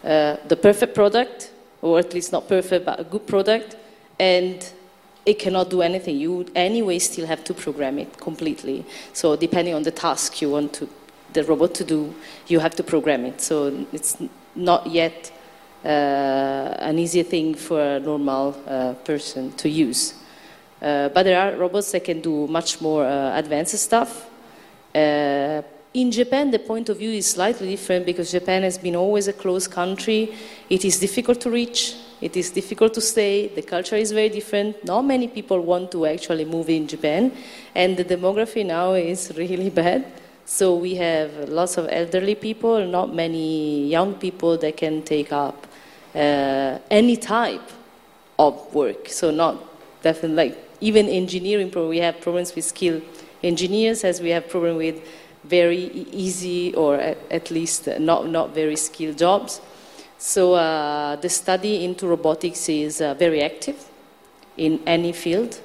uh, the perfect product, or at least not perfect, but a good product, and it cannot do anything. You anyway still have to program it completely. So depending on the task you want to, the robot to do, you have to program it. So it's not yet uh, an easy thing for a normal uh, person to use. Uh, but there are robots that can do much more uh, advanced stuff. In Japan, the point of view is slightly different because Japan has been always a closed country. It is difficult to reach it is difficult to stay. The culture is very different. Not many people want to actually move in Japan, and the demography now is really bad. So we have lots of elderly people, not many young people that can take up uh, any type of work. So not definitely like even engineering. We have problems with skilled engineers, as we have problem with very easy or at, at least not not very skilled jobs. So uh, the study into robotics is uh, very active in any field,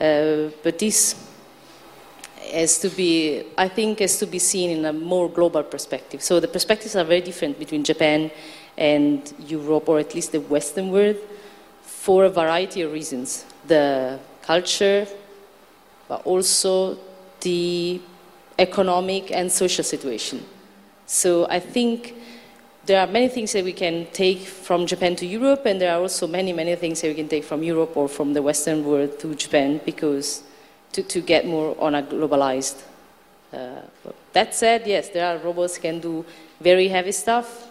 uh, but this has to be, I think, has to be seen in a more global perspective. So the perspectives are very different between Japan and Europe, or at least the Western world, for a variety of reasons. The culture, but also the economic and social situation. So I think there are many things that we can take from Japan to Europe, and there are also many, many things that we can take from Europe or from the Western world to Japan because to, to get more on a globalized. Uh, that said, yes, there are robots can do very heavy stuff,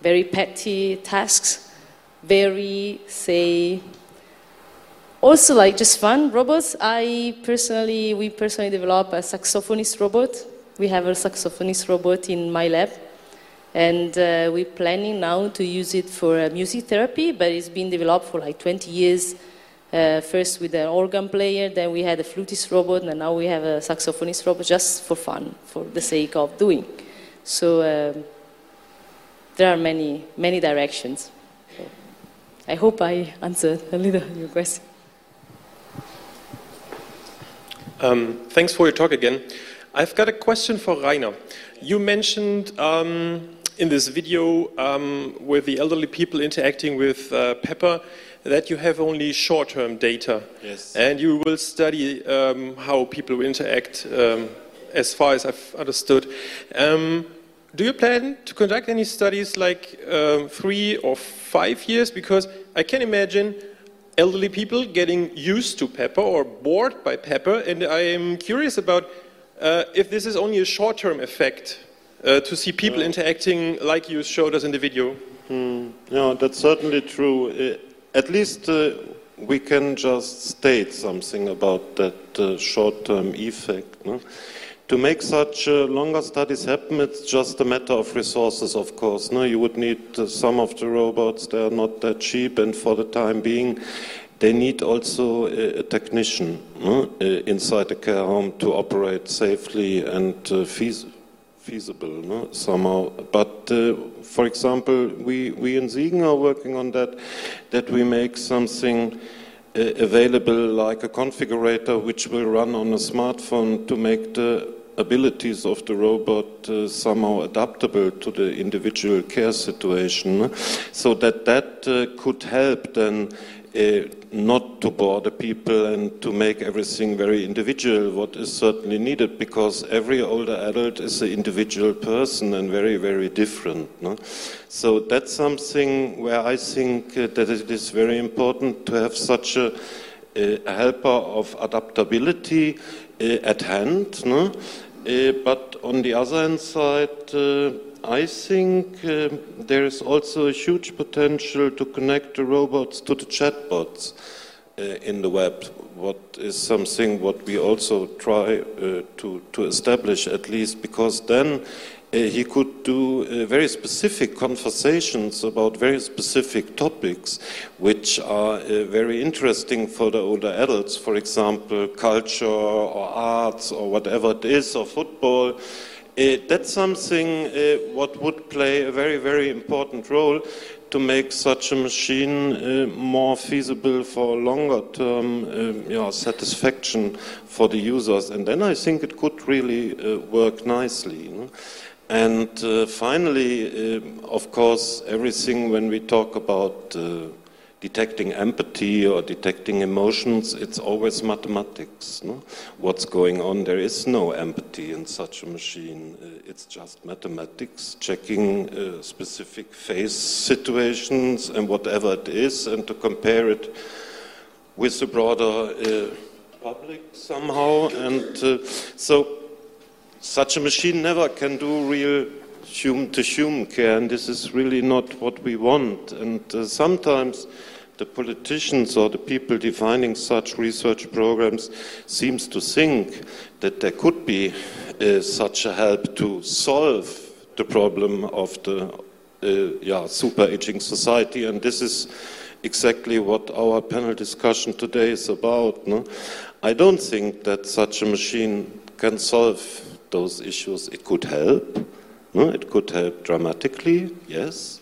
very petty tasks, very, say, also like just fun robots. I personally, we personally develop a saxophonist robot. We have a saxophonist robot in my lab and uh, we're planning now to use it for uh, music therapy, but it's been developed for like 20 years. Uh, first with an organ player, then we had a flutist robot, and now we have a saxophonist robot just for fun, for the sake of doing. So um, there are many, many directions. I hope I answered a little your question. Um, thanks for your talk again. I've got a question for Rainer. You mentioned um, in this video um, with the elderly people interacting with uh, Pepper that you have only short-term data. Yes. And you will study um, how people interact um, as far as I've understood. Um, do you plan to conduct any studies like um, three or five years? Because I can imagine elderly people getting used to Pepper or bored by Pepper, and I am curious about uh, if this is only a short-term effect uh, to see people yeah. interacting like you showed us in the video. Hmm. Yeah, that's certainly true. Uh, at least uh, we can just state something about that uh, short-term effect. No? To make such uh, longer studies happen, it's just a matter of resources, of course. No, you would need uh, some of the robots; they are not that cheap, and for the time being, they need also a, a technician no? inside the care home to operate safely and feasibly feasible no? somehow. But uh, for example, we, we in Siegen are working on that, that we make something uh, available like a configurator which will run on a smartphone to make the abilities of the robot uh, somehow adaptable to the individual care situation so that that uh, could help then uh, not to bother people and to make everything very individual, what is certainly needed, because every older adult is an individual person and very, very different. No? So that's something where I think uh, that it is very important to have such a, a helper of adaptability uh, at hand. No? Uh, but on the other hand side, uh, I think uh, there is also a huge potential to connect the robots to the chatbots in the web. What is something what we also try uh, to to establish at least, because then he could do uh, very specific conversations about very specific topics, which are uh, very interesting for the older adults. For example, culture or arts or whatever it is, or football. Uh, that's something uh, what would play a very, very important role to make such a machine uh, more feasible for longer term uh, yeah, satisfaction for the users. And then I think it could really uh, work nicely. You know? And uh, finally, of course, everything when we talk about detecting empathy or detecting emotions, it's always mathematics. No? What's going on? There is no empathy in such a machine. Uh, it's just mathematics, checking uh, specific face situations and whatever it is, and to compare it with the broader uh, public somehow. And uh, so, such a machine never can do real human to human care, and this is really not what we want. And uh, sometimes the politicians or the people defining such research programs seems to think that there could be uh, such a help to solve the problem of the uh, yeah, super aging society, and this is exactly what our panel discussion today is about. No? I don't think that such a machine can solve those issues. It could help. No? It could help dramatically, yes,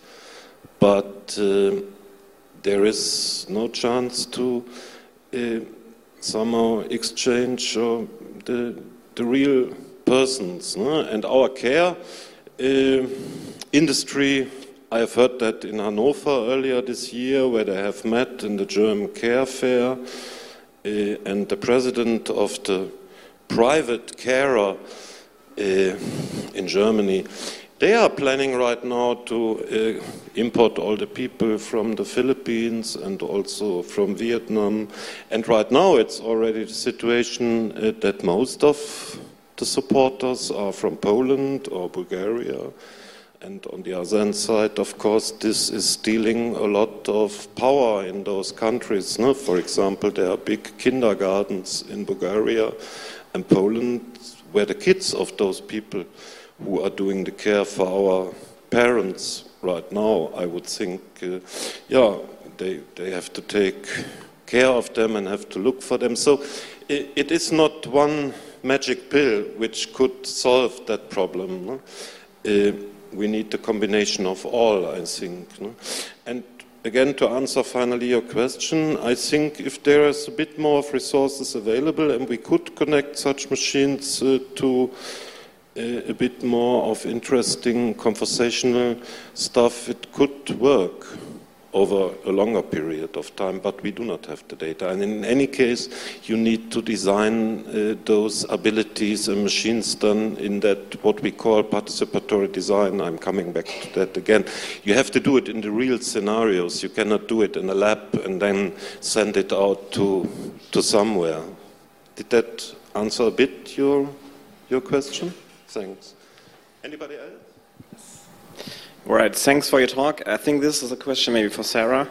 but uh, there is no chance to uh, somehow exchange uh, the, the real persons. No? And our care uh, industry, I have heard that in Hanover earlier this year, where they have met in the German Care Fair, uh, and the president of the private carer in Germany they are planning right now to uh, import all the people from the Philippines and also from Vietnam. And right now it's already the situation uh, that most of the supporters are from Poland or Bulgaria. And on the other hand side, of course, this is stealing a lot of power in those countries. No? For example, there are big kindergartens in Bulgaria and Poland where the kids of those people who are doing the care for our parents right now, I would think, uh, yeah, they, they have to take care of them and have to look for them. So it, it is not one magic pill which could solve that problem. No? Uh, we need the combination of all, I think. No? And again, to answer finally your question, I think if there is a bit more of resources available and we could connect such machines uh, to a bit more of interesting conversational stuff, it could work over a longer period of time, but we do not have the data. And in any case, you need to design uh, those abilities and machines done in that what we call participatory design. I'm coming back to that again. You have to do it in the real scenarios. You cannot do it in a lab and then send it out to, to somewhere. Did that answer a bit your, your question? Thanks. Anybody else? All right, thanks for your talk. I think this is a question maybe for Sarah.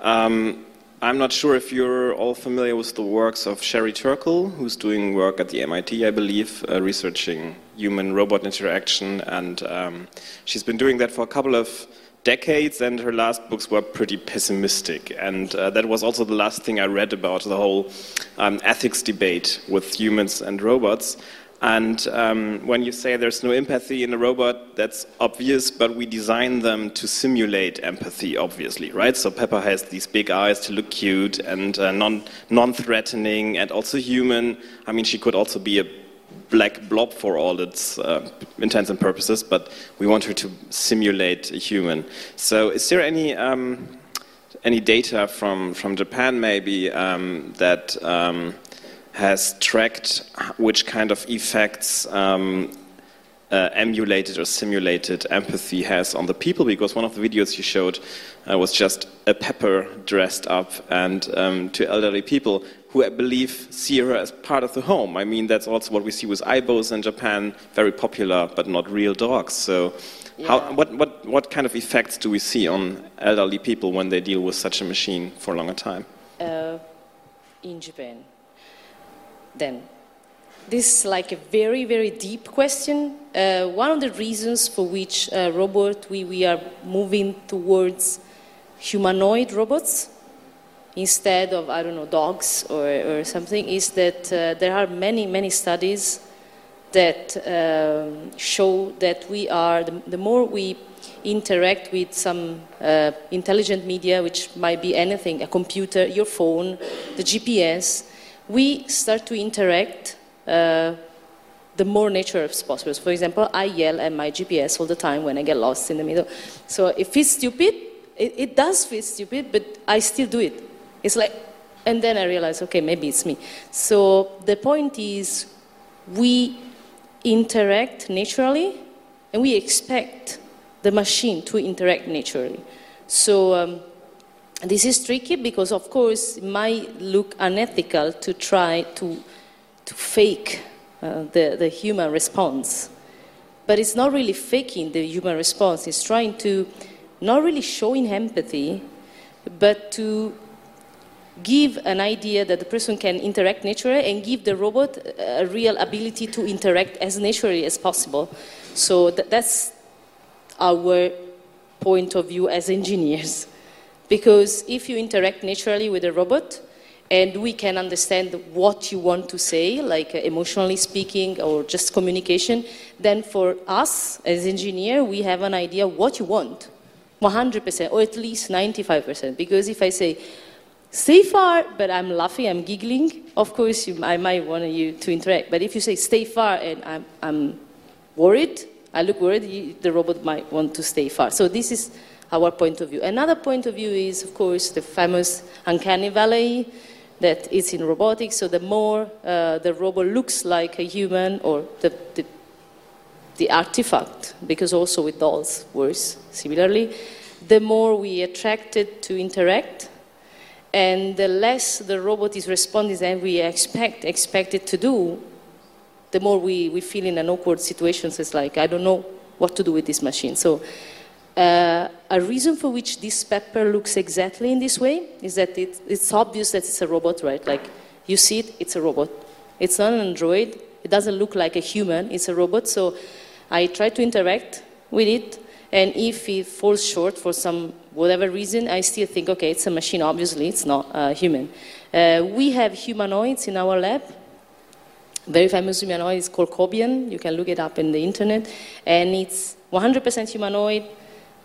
Um, I'm not sure if you're all familiar with the works of Sherry Turkle, who's doing work at the MIT, I believe, uh, researching human robot interaction. And um, she's been doing that for a couple of decades, and her last books were pretty pessimistic. And uh, that was also the last thing I read about the whole um, ethics debate with humans and robots. And um, when you say there's no empathy in a robot, that's obvious, but we design them to simulate empathy, obviously, right? So Pepper has these big eyes to look cute and uh, non, non-threatening and also human. I mean, she could also be a black blob for all its uh, intents and purposes, but we want her to simulate a human. So is there any... Um, any data from, from Japan, maybe, um, that um, has tracked which kind of effects um, uh, emulated or simulated empathy has on the people because one of the videos you showed uh, was just a pepper dressed up and um, to elderly people who I believe see her as part of the home. I mean, that's also what we see with Aibos in Japan, very popular but not real dogs. So, yeah. how, what, what, what kind of effects do we see on elderly people when they deal with such a machine for a longer time? Uh, in Japan then? This is like a very, very deep question. Uh, one of the reasons for which uh, robot we, we are moving towards humanoid robots instead of, I don't know, dogs or, or something is that uh, there are many, many studies that um, show that we are, the, the, more we interact with some uh, intelligent media, which might be anything, a computer, your phone, the GPS, we start to interact uh, the more nature as possible. For example, I yell at my GPS all the time when I get lost in the middle. So it feels stupid. It, it does feel stupid, but I still do it. It's like, and then I realize, okay, maybe it's me. So the point is, we interact naturally, and we expect the machine to interact naturally. So um, this is tricky because, of course, it might look unethical to try to, to fake uh, the, the human response. But it's not really faking the human response, it's trying to not really showing empathy, but to give an idea that the person can interact naturally and give the robot a real ability to interact as naturally as possible. So th- that's our point of view as engineers. Because if you interact naturally with a robot, and we can understand what you want to say, like uh, emotionally speaking or just communication, then for us as engineer, we have an idea what you want, 100% or at least 95%. Because if I say, stay far, but I'm laughing, I'm giggling, of course you, I might want you to interact. But if you say, stay far, and I'm, I'm worried, I look worried, the robot might want to stay far. So this is our point of view. Another point of view is, of course, the famous uncanny valley that is in robotics. So the more uh, the robot looks like a human or the, the, the artifact, because also with dolls works similarly, the more we attract it to interact, and the less the robot is responding than we expect, expect it to do, the more we, we feel in an awkward situation. So it's like, I don't know what to do with this machine. So uh, a reason for which this pepper looks exactly in this way is that it, it's obvious that it's a robot, right? Like you see it, it's a robot. It's not an android. It doesn't look like a human. It's a robot. So I try to interact with it, and if it falls short for some whatever reason, I still think, okay, it's a machine. Obviously, it's not a human. Uh, we have humanoids in our lab. Very famous humanoid is called Kobian. You can look it up in the internet, and it's 100% humanoid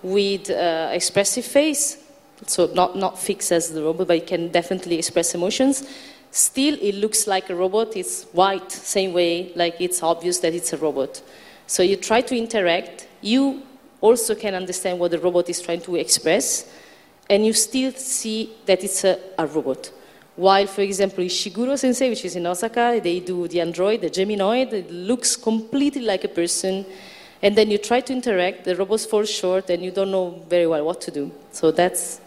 with uh, expressive face, so not, not fixed as the robot, but it can definitely express emotions. Still, it looks like a robot. It's white, same way, like it's obvious that it's a robot. So you try to interact. You also can understand what the robot is trying to express, and you still see that it's a, a robot. While, for example, Ishiguro Sensei, which is in Osaka, they do the android, the Geminoid, it looks completely like a person and then you try to interact, the robots fall short, and you don't know very well what to do. So that's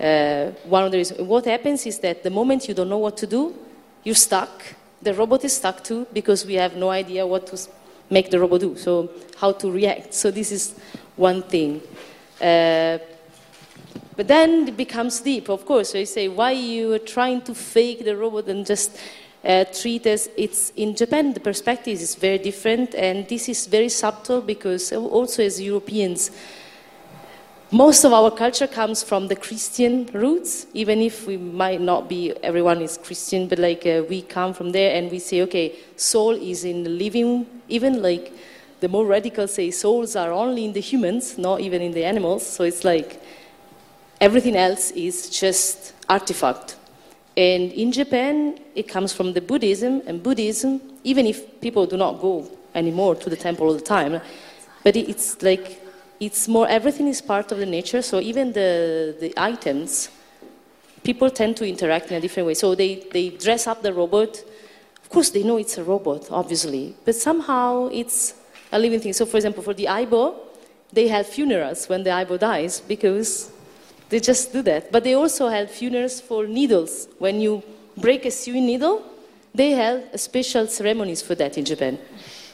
uh, one of the reasons. What happens is that the moment you don't know what to do, you're stuck. The robot is stuck too because we have no idea what to make the robot do. So how to react. So this is one thing. Uh, but then it becomes deep, of course. So you say, why are you trying to fake the robot and just uh, it's in Japan the perspective is very different and this is very subtle because also as Europeans most of our culture comes from the Christian roots, even if we might not be, everyone is Christian, but like uh, we come from there and we say, okay, soul is in the living, even like the more radical say souls are only in the humans, not even in the animals. So it's like everything else is just artifact. And in Japan, it comes from the Buddhism, and Buddhism, even if people do not go anymore to the temple all the time, but it's like it's more everything is part of the nature. So even the, the items people tend to interact in a different way. So they, they dress up the robot. Of course they know it's a robot obviously but somehow it's a living thing. So for example for the aibo they have funerals when the aibo dies because they just do that but they also have funerals for needles when you break a sewing needle they have special ceremonies for that in japan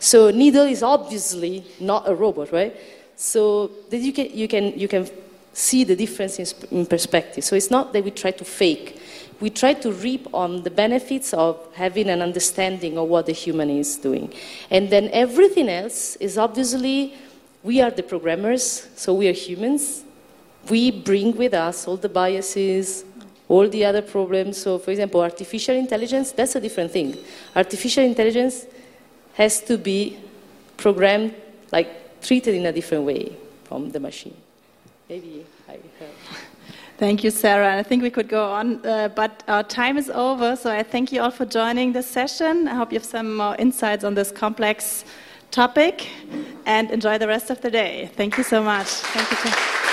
so needle is obviously not a robot right so that you can, you can, you can see the difference in, in perspective. So it's not that we try to fake. We try to reap on the benefits of having an understanding of what the human is doing. And then everything else is obviously, we are the programmers, so we are humans. We bring with us all the biases, all the other problems. So, for example, artificial intelligence, that's a different thing. Artificial intelligence has to be programmed like treated in a different way from the machine. Maybe I heard. Thank you, Sarah. I think we could go on, uh, but our time is over. So I thank you all for joining this session. I hope you have some more insights on this complex topic and enjoy the rest of the day. Thank you so much. Thank you.